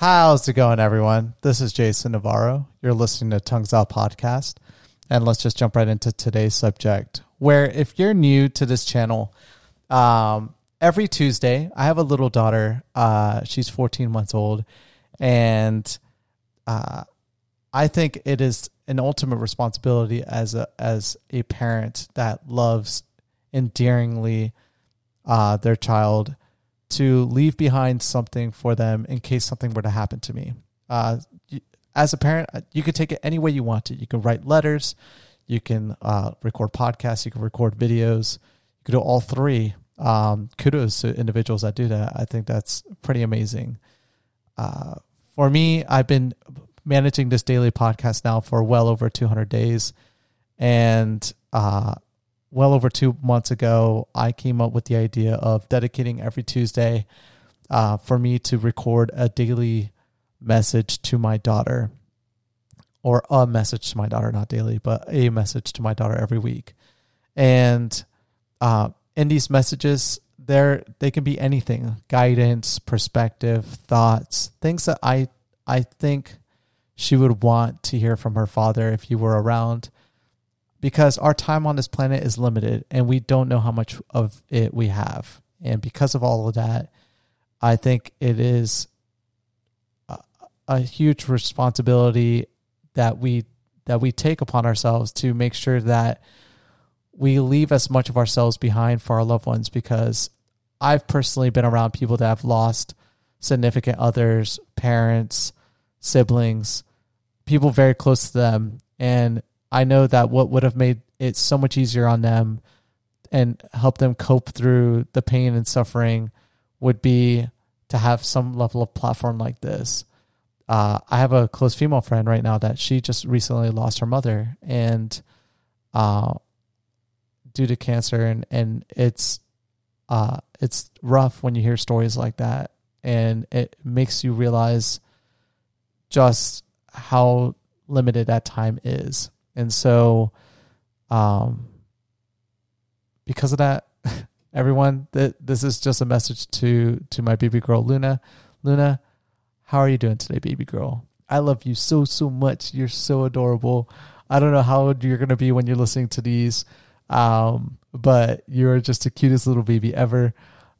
How's it going, everyone? This is Jason Navarro. You're listening to Tongues Out Podcast. And let's just jump right into today's subject. Where, if you're new to this channel, um, every Tuesday, I have a little daughter. Uh, she's 14 months old. And uh, I think it is an ultimate responsibility as a, as a parent that loves endearingly uh, their child to leave behind something for them in case something were to happen to me. Uh, as a parent, uh, you can take it any way you want to. You can write letters, you can uh, record podcasts, you can record videos, you can do all three. Um, kudos to individuals that do that. I think that's pretty amazing. Uh, for me, I've been managing this daily podcast now for well over 200 days. And uh, well over two months ago, I came up with the idea of dedicating every Tuesday uh, for me to record a daily message to my daughter, or a message to my daughter, not daily, but a message to my daughter every week. And uh, in these messages, there they can be anything: guidance, perspective, thoughts, things that I I think she would want to hear from her father if he were around because our time on this planet is limited and we don't know how much of it we have. And because of all of that, I think it is a, a huge responsibility that we that we take upon ourselves to make sure that we leave as much of ourselves behind for our loved ones because I've personally been around people that have lost significant others, parents, siblings, people very close to them and I know that what would have made it so much easier on them and help them cope through the pain and suffering would be to have some level of platform like this. Uh, I have a close female friend right now that she just recently lost her mother and uh, due to cancer and and it's uh, it's rough when you hear stories like that and it makes you realize just how limited that time is and so, um, because of that, everyone, that this is just a message to to my baby girl Luna. Luna, how are you doing today, baby girl? I love you so so much. You're so adorable. I don't know how you're gonna be when you're listening to these, um, but you're just the cutest little baby ever.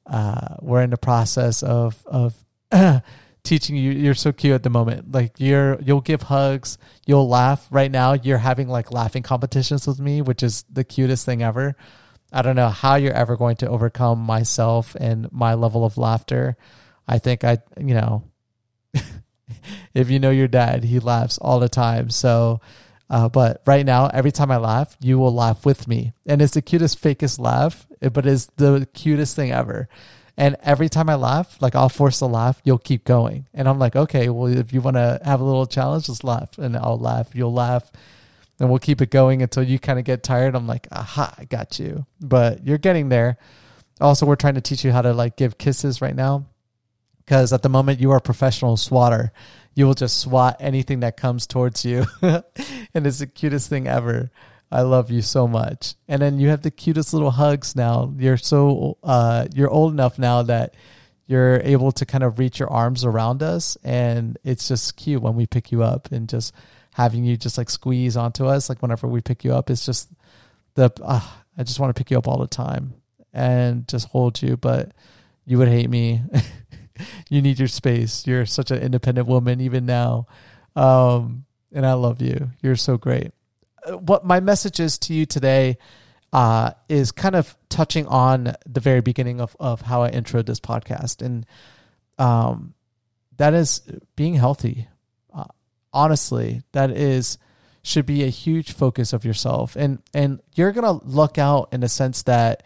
Uh, we're in the process of of teaching you you're so cute at the moment. Like you're you'll give hugs you'll laugh. Right now you're having like laughing competitions with me which is the cutest thing ever. I don't know how you're ever going to overcome myself and my level of laughter. I think i you know if you know your dad he laughs all the time. So uh, but right now every time i laugh you will laugh with me. And it's the cutest fakest laugh but it's the cutest thing ever and every time I laugh, like I'll force a laugh, you'll keep going. And I'm like, okay, well, if you want to have a little challenge, just laugh. And I'll laugh, you'll laugh. And we'll keep it going until you kind of get tired. I'm like, aha, I got you. But you're getting there. Also, we're trying to teach you how to like give kisses right now. Because at the moment, you are a professional swatter. You will just swat anything that comes towards you. and it's the cutest thing ever. I love you so much. And then you have the cutest little hugs now. You're so uh you're old enough now that you're able to kind of reach your arms around us and it's just cute when we pick you up and just having you just like squeeze onto us like whenever we pick you up it's just the uh, I just want to pick you up all the time and just hold you but you would hate me. you need your space. You're such an independent woman even now. Um and I love you. You're so great what my message is to you today uh, is kind of touching on the very beginning of, of how I intro this podcast. And um, that is being healthy. Uh, honestly, that is should be a huge focus of yourself. And and you're gonna look out in the sense that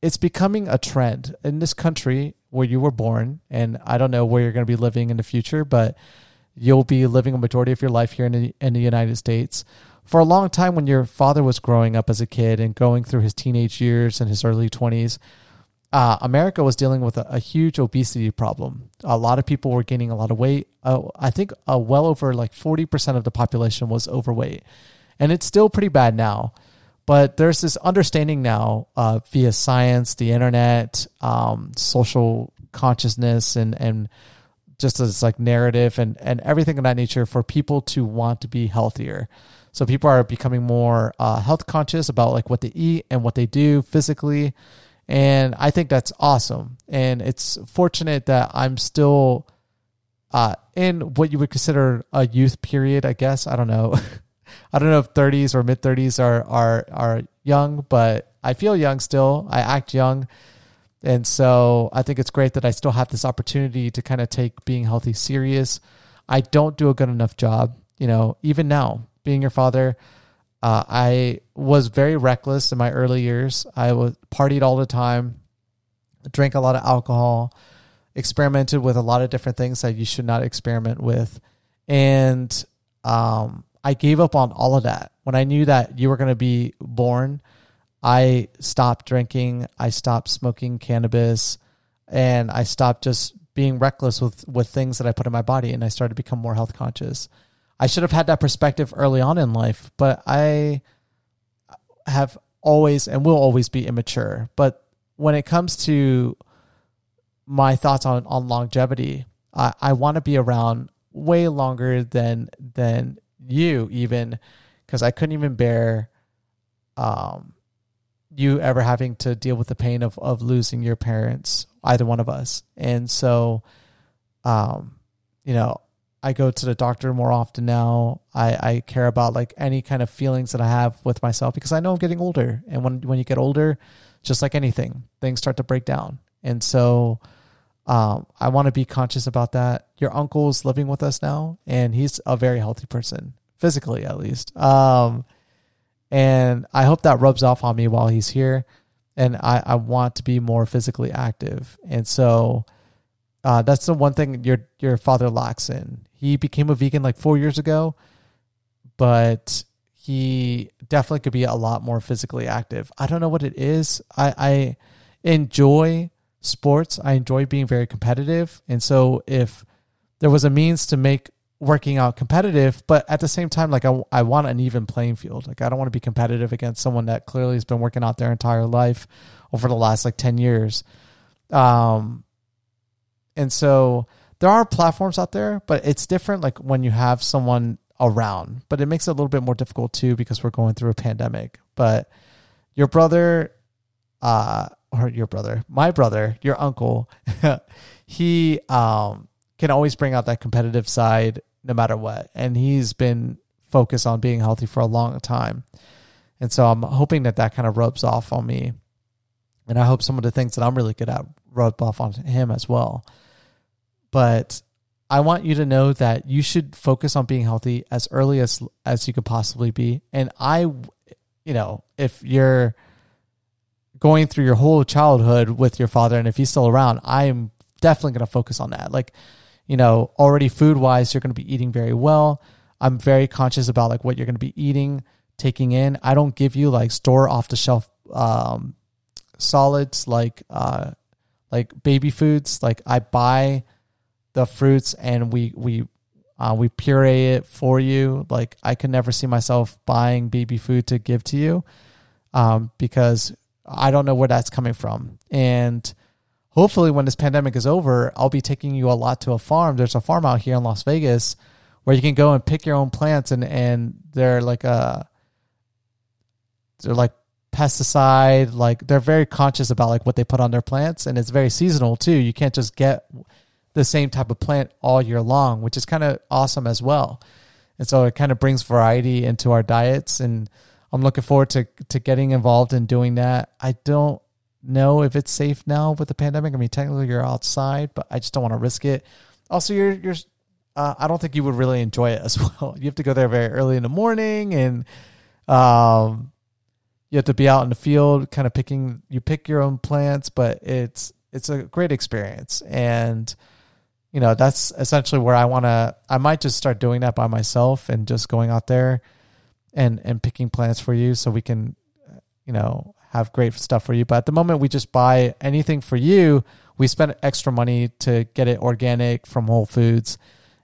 it's becoming a trend in this country where you were born, and I don't know where you're gonna be living in the future, but you'll be living a majority of your life here in the, in the United States for a long time when your father was growing up as a kid and going through his teenage years and his early 20s uh, america was dealing with a, a, huge obesity problem. A lot of people were gaining a lot of weight. Uh, i think uh, well over like 40% of the population was overweight. And it's still pretty bad now. But there's this understanding now uh, via science the internet um, social consciousness and, and just as like narrative and and everything of that nature for people to want to be healthier. So people are becoming more uh, health conscious about like what they eat and what they do physically, and I think that's awesome. And it's fortunate that I'm still uh, in what you would consider a youth period. I guess I don't know. I don't know if 30s or mid 30s are are are young, but I feel young still. I act young. And so I think it's great that I still have this opportunity to kind of take being healthy serious. I don't do a good enough job, you know, even now, being your father. Uh, I was very reckless in my early years. I was partied all the time, drank a lot of alcohol, experimented with a lot of different things that you should not experiment with, and um, I gave up on all of that when I knew that you were going to be born. I stopped drinking, I stopped smoking cannabis, and I stopped just being reckless with with things that I put in my body and I started to become more health conscious. I should have had that perspective early on in life, but I have always and will always be immature. But when it comes to my thoughts on, on longevity, I, I want to be around way longer than than you even because I couldn't even bear um you ever having to deal with the pain of, of losing your parents, either one of us. And so, um, you know, I go to the doctor more often now. I, I care about like any kind of feelings that I have with myself because I know I'm getting older. And when, when you get older, just like anything, things start to break down. And so, um, I want to be conscious about that. Your uncle's living with us now, and he's a very healthy person, physically at least. Um, and I hope that rubs off on me while he's here. And I, I want to be more physically active. And so uh, that's the one thing your your father lacks in. He became a vegan like four years ago, but he definitely could be a lot more physically active. I don't know what it is. I, I enjoy sports. I enjoy being very competitive. And so if there was a means to make working out competitive, but at the same time, like I, I want an even playing field. Like I don't want to be competitive against someone that clearly has been working out their entire life over the last like 10 years. Um, and so there are platforms out there, but it's different like when you have someone around, but it makes it a little bit more difficult too because we're going through a pandemic. But your brother, uh, or your brother, my brother, your uncle, he um, can always bring out that competitive side no matter what. And he's been focused on being healthy for a long time. And so I'm hoping that that kind of rubs off on me. And I hope some of the things that I'm really good at rub off on him as well. But I want you to know that you should focus on being healthy as early as as you could possibly be. And I you know, if you're going through your whole childhood with your father and if he's still around, I'm definitely going to focus on that. Like you know, already food wise, you're going to be eating very well. I'm very conscious about like what you're going to be eating, taking in. I don't give you like store off the shelf um, solids like uh, like baby foods. Like I buy the fruits and we we uh, we puree it for you. Like I could never see myself buying baby food to give to you um, because I don't know where that's coming from and hopefully when this pandemic is over, I'll be taking you a lot to a farm. There's a farm out here in Las Vegas where you can go and pick your own plants and and they're like a uh, they're like pesticide like they're very conscious about like what they put on their plants and it's very seasonal too you can't just get the same type of plant all year long which is kind of awesome as well and so it kind of brings variety into our diets and i'm looking forward to to getting involved in doing that i don't know if it's safe now with the pandemic. I mean, technically you're outside, but I just don't want to risk it. Also, you're you're. Uh, I don't think you would really enjoy it as well. You have to go there very early in the morning, and um, you have to be out in the field, kind of picking. You pick your own plants, but it's it's a great experience, and you know that's essentially where I want to. I might just start doing that by myself and just going out there and and picking plants for you, so we can, you know, have great stuff for you. But at the moment, we just buy anything for you. We spend extra money to get it organic from Whole Foods,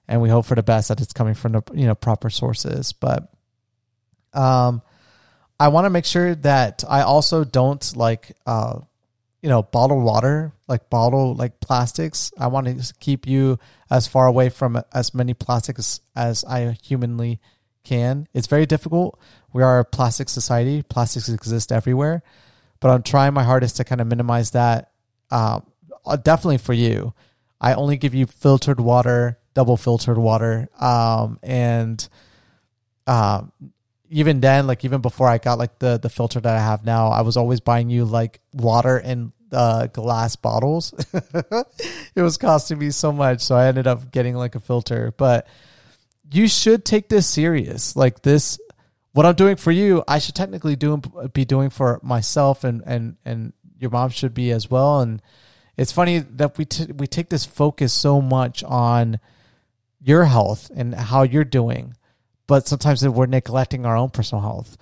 and we hope for the best that it's coming from the you know proper sources. But um, I want to make sure that I also don't like uh, you know, bottled water, like bottle like plastics. I want to keep you as far away from as many plastics as I humanly can. It's very difficult. We are a plastic society. Plastics exist everywhere, but I'm trying my hardest to kind of minimize that. Um, uh, definitely for you. I only give you filtered water, double filtered water, um, and um, even then, like even before I got like the the filter that I have now, I was always buying you like water in uh, glass bottles. it was costing me so much, so I ended up getting like a filter. But you should take this serious. Like this, what I'm doing for you, I should technically do be doing for myself, and and and your mom should be as well. And it's funny that we t- we take this focus so much on your health and how you're doing but sometimes we're neglecting our own personal health.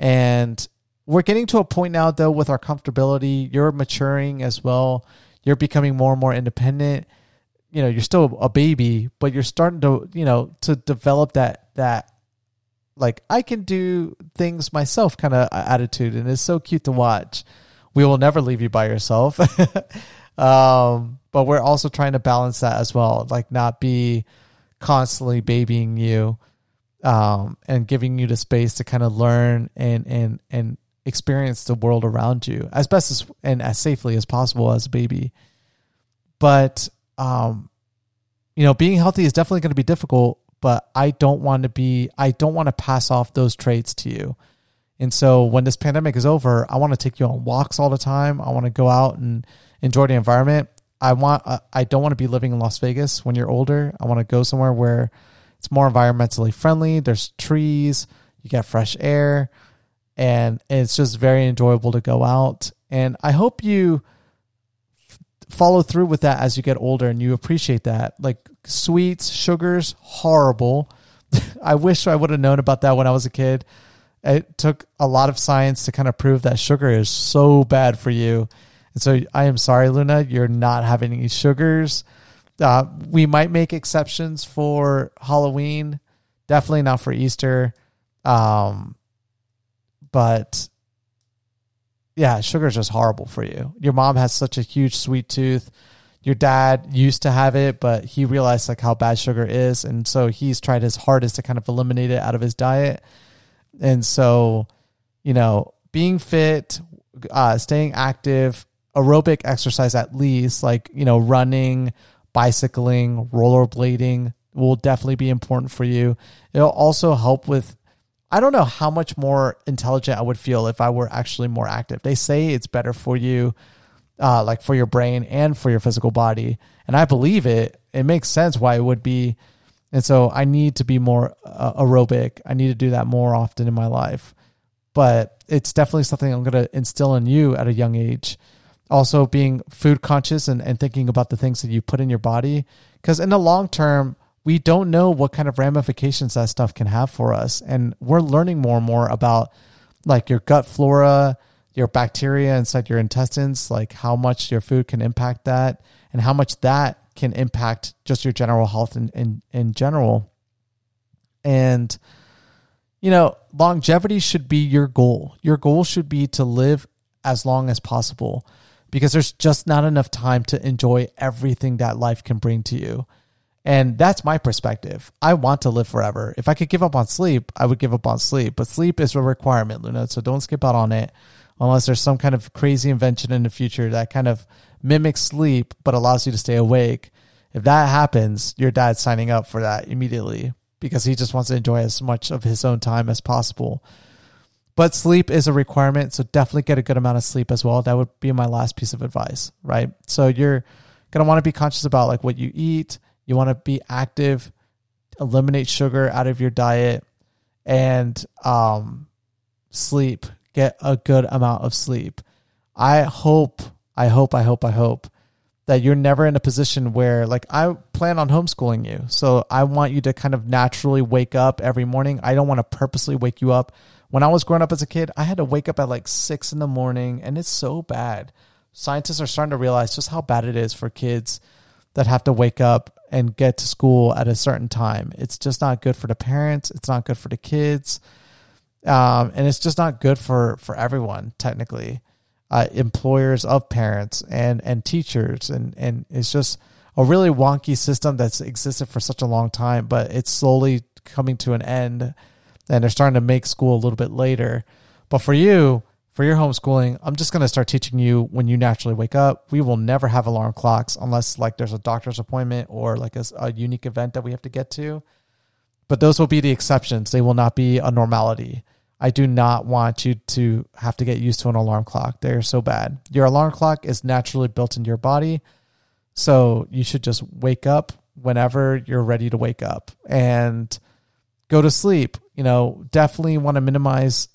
And we're getting to a point now, though, with our comfortability. You're maturing as well. You're becoming more and more independent. You know, you're still a baby, but you're starting to, you know, to develop that that like I can do things myself kind of attitude, and it's so cute to watch. We will never leave you by yourself. um, but we're also trying to balance that as well, like not be constantly babying you um, and giving you the space to kind of learn and and and experience the world around you as best as and as safely as possible as a baby. But um, you know, being healthy is definitely going to be difficult. But I don't want to be. I don't want to pass off those traits to you. And so when this pandemic is over, I want to take you on walks all the time. I want to go out and enjoy the environment. I want. I don't want to be living in Las Vegas when you're older. I want to go somewhere where it's more environmentally friendly. There's trees, you get fresh air, and it's just very enjoyable to go out. And I hope you f- follow through with that as you get older and you appreciate that. Like sweets, sugars, horrible. I wish I would have known about that when I was a kid. It took a lot of science to kind of prove that sugar is so bad for you. And so I am sorry, Luna, you're not having any sugars. Uh, we might make exceptions for Halloween, definitely not for Easter. Um, but yeah, sugar is just horrible for you. Your mom has such a huge sweet tooth. Your dad used to have it, but he realized like how bad sugar is, and so he's tried his hardest to kind of eliminate it out of his diet. And so, you know, being fit, uh, staying active, aerobic exercise at least, like you know, running, bicycling, rollerblading will definitely be important for you. It'll also help with I don't know how much more intelligent I would feel if I were actually more active. They say it's better for you, uh, like for your brain and for your physical body. And I believe it. It makes sense why it would be. And so I need to be more uh, aerobic. I need to do that more often in my life. But it's definitely something I'm going to instill in you at a young age also being food conscious and, and thinking about the things that you put in your body. Because in the long term, we don't know what kind of ramifications that stuff can have for us. And we're learning more and more about like your gut flora, your bacteria inside your intestines, like how much your food can impact that and how much that can impact just your general health in, in, in general. And, you know, longevity should be your goal. Your goal should be to live as long as possible because there's just not enough time to enjoy everything that life can bring to you. And that's my perspective. I want to live forever. If I could give up on sleep, I would give up on sleep. But sleep is a requirement, Luna. So don't skip out on it unless there's some kind of crazy invention in the future that kind of mimics sleep but allows you to stay awake. If that happens, your dad's signing up for that immediately because he just wants to enjoy as much of his own time as possible. But sleep is a requirement, so definitely get a good amount of sleep as well. That would be my last piece of advice, right? So you're going to want to be conscious about like what you eat. You want to be active, eliminate sugar out of your diet and um sleep. Get a good amount of sleep. I hope, I hope, I hope, I hope that you're never in a position where like I plan on homeschooling you. So I want you to kind of naturally wake up every morning. I don't want to purposely wake you up when I was growing up as a kid, I had to wake up at like six in the morning, and it's so bad. Scientists are starting to realize just how bad it is for kids that have to wake up and get to school at a certain time. It's just not good for the parents. It's not good for the kids, um, and it's just not good for for everyone technically. uh, employers of parents and and teachers and and it's just a really wonky system that's existed for such a long time but it's slowly coming to an end and they're starting to make school a little bit later but for you for your homeschooling i'm just going to start teaching you when you naturally wake up we will never have alarm clocks unless like there's a doctor's appointment or like a, a unique event that we have to get to but those will be the exceptions they will not be a normality I do not want you to have to get used to an alarm clock. They're so bad. Your alarm clock is naturally built into your body. So you should just wake up whenever you're ready to wake up and go to sleep. You know, definitely want to minimize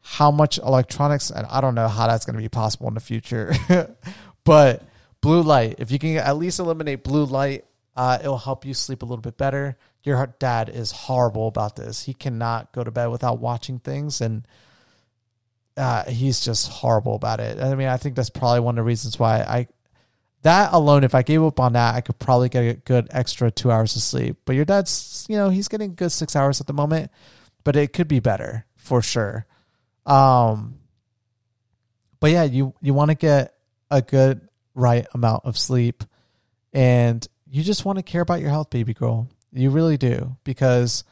how much electronics, and I don't know how that's going to be possible in the future, but blue light, if you can at least eliminate blue light, uh, it'll help you sleep a little bit better your dad is horrible about this. He cannot go to bed without watching things, and uh, he's just horrible about it. I mean, I think that's probably one of the reasons why I that alone. If I gave up on that, I could probably get a good extra two hours of sleep. But your dad's, you know, he's getting good six hours at the moment, but it could be better for sure. Um, but yeah, you you want to get a good right amount of sleep, and you just want to care about your health, baby girl. You really do because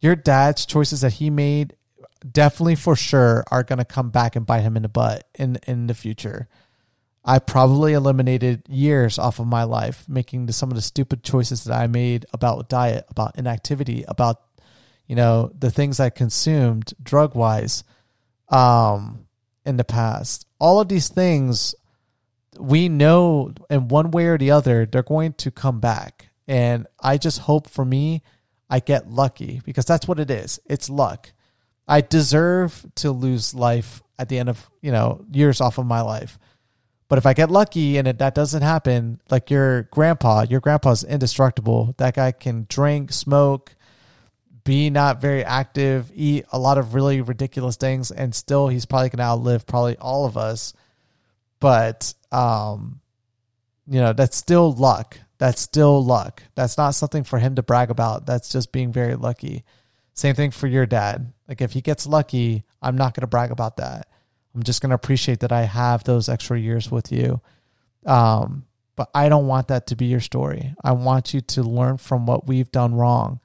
your dad's choices that he made definitely for sure are going to come back and bite him in the butt in in the future. I probably eliminated years off of my life making the, some of the stupid choices that I made about diet, about inactivity, about you know the things I consumed drug wise um, in the past. All of these things we know in one way or the other they're going to come back and I just hope for me, I get lucky because that's what it is. It's luck. I deserve to lose life at the end of, you know, years off of my life. But if I get lucky and it, that doesn't happen, like your grandpa, your grandpa's indestructible. That guy can drink, smoke, be not very active, eat a lot of really ridiculous things, and still he's probably gonna outlive probably all of us. But um, you know, that's still luck that's still luck. That's not something for him to brag about. That's just being very lucky. Same thing for your dad. Like if he gets lucky, I'm not going to brag about that. I'm just going to appreciate that I have those extra years with you. Um, but I don't want that to be your story. I want you to learn from what we've done wrong.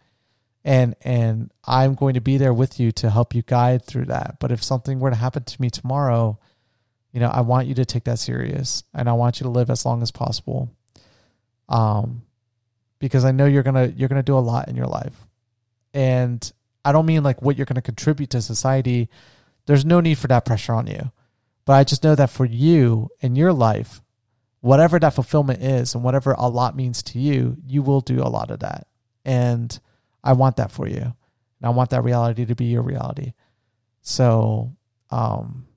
And and I'm going to be there with you to help you guide through that. But if something were to happen to me tomorrow, you know, I want you to take that serious and I want you to live as long as possible um, because I know you're gonna you're gonna do a lot in your life, and I don't mean like what you're gonna contribute to society. There's no need for that pressure on you, but I just know that for you in your life, whatever that fulfillment is, and whatever a lot means to you, you will do a lot of that, and I want that for you, and I want that reality to be your reality. So, um,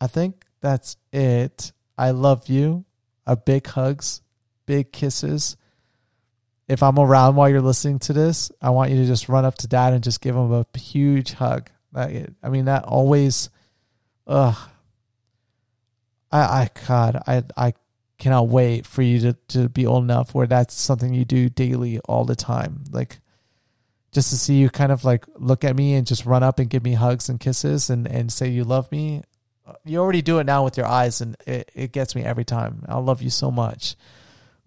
I think that's it. I love you a big hugs, big kisses. If I'm around while you're listening to this, I want you to just run up to dad and just give him a huge hug. I mean, that always, ugh. I, I, God, I, I cannot wait for you to, to be old enough where that's something you do daily all the time. Like, just to see you kind of like look at me and just run up and give me hugs and kisses and, and say you love me you already do it now with your eyes, and it, it gets me every time. I love you so much,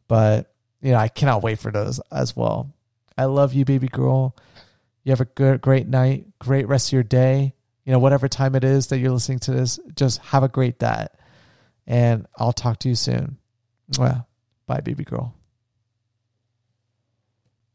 but you know I cannot wait for those as well. I love you, baby girl. You have a good, great night, great rest of your day. You know, whatever time it is that you're listening to this, just have a great day. And I'll talk to you soon. Well, bye, baby girl.